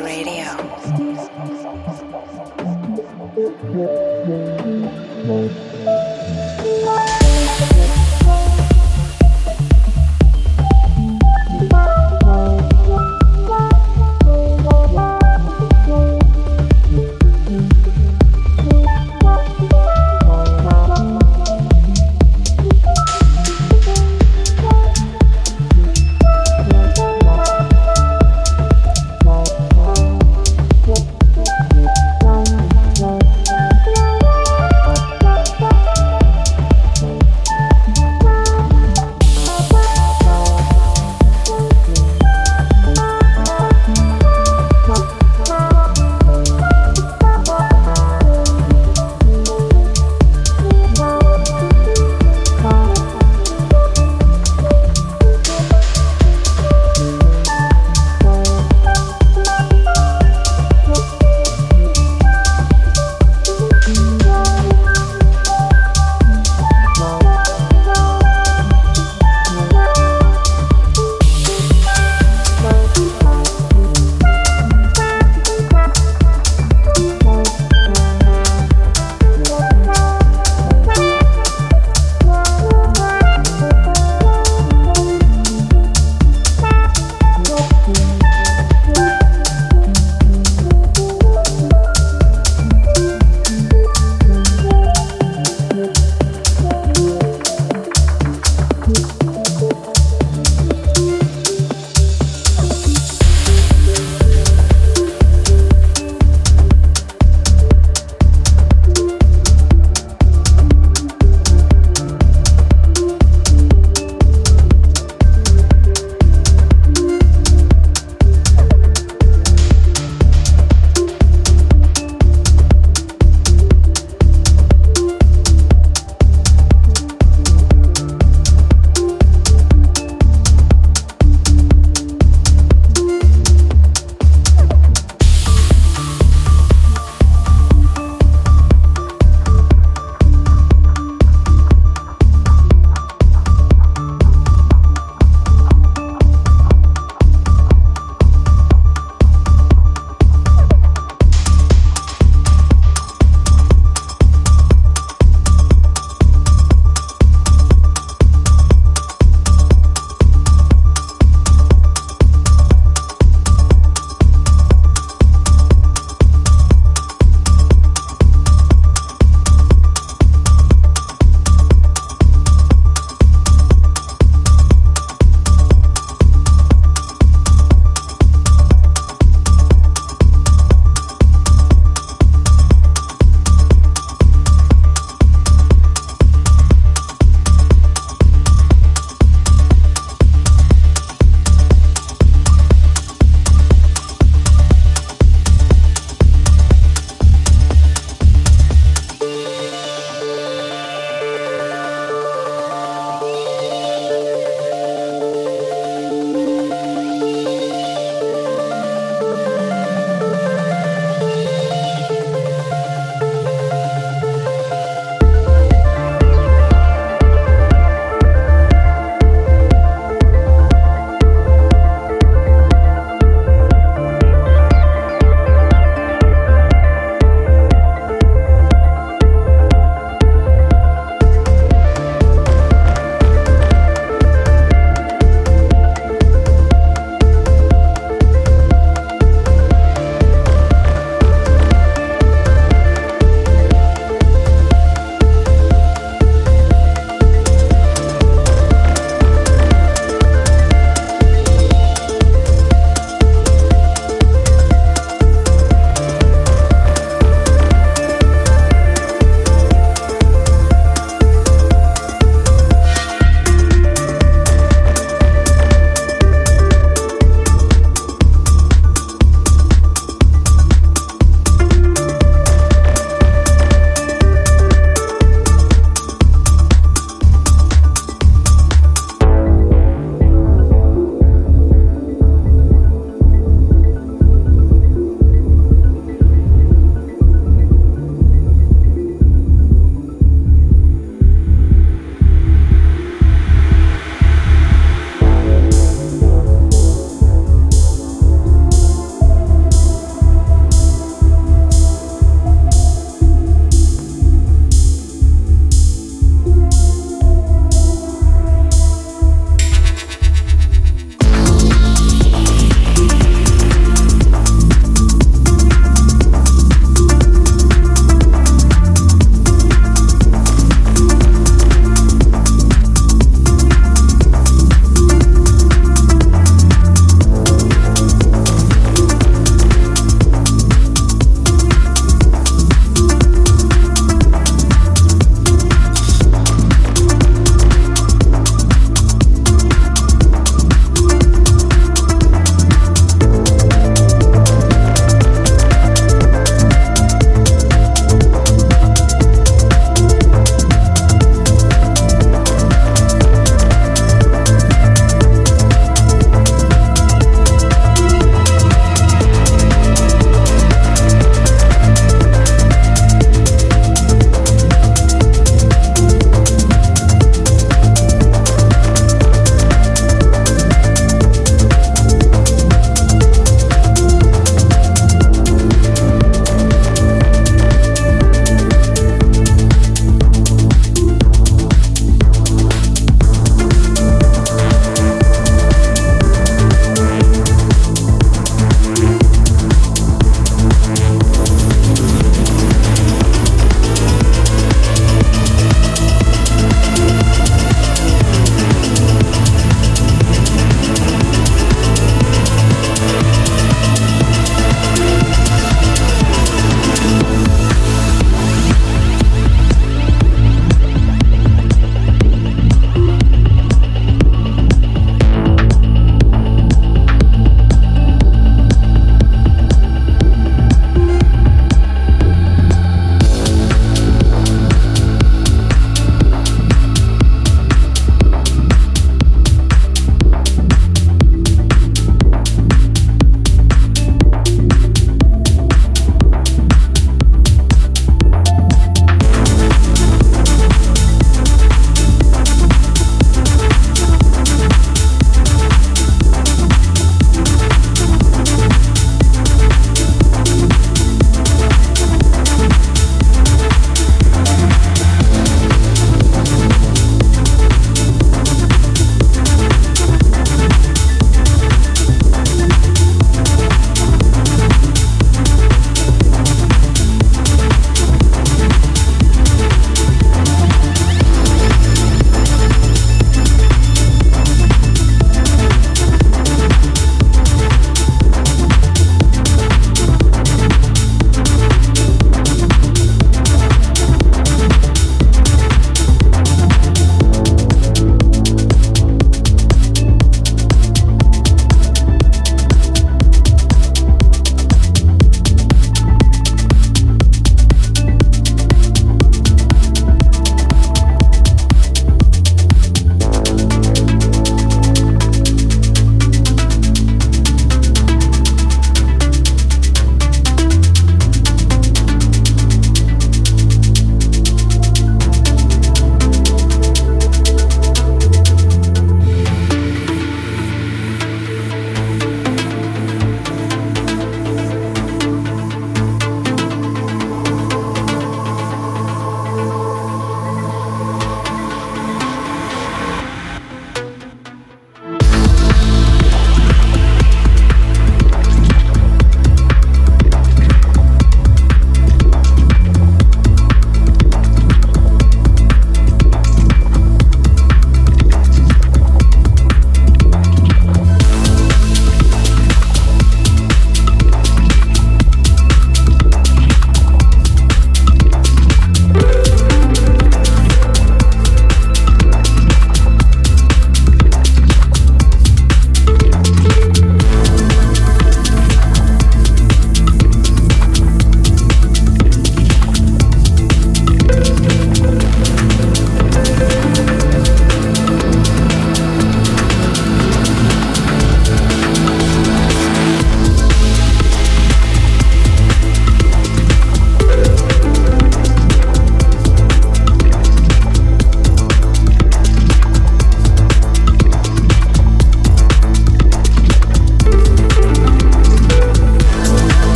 Radio.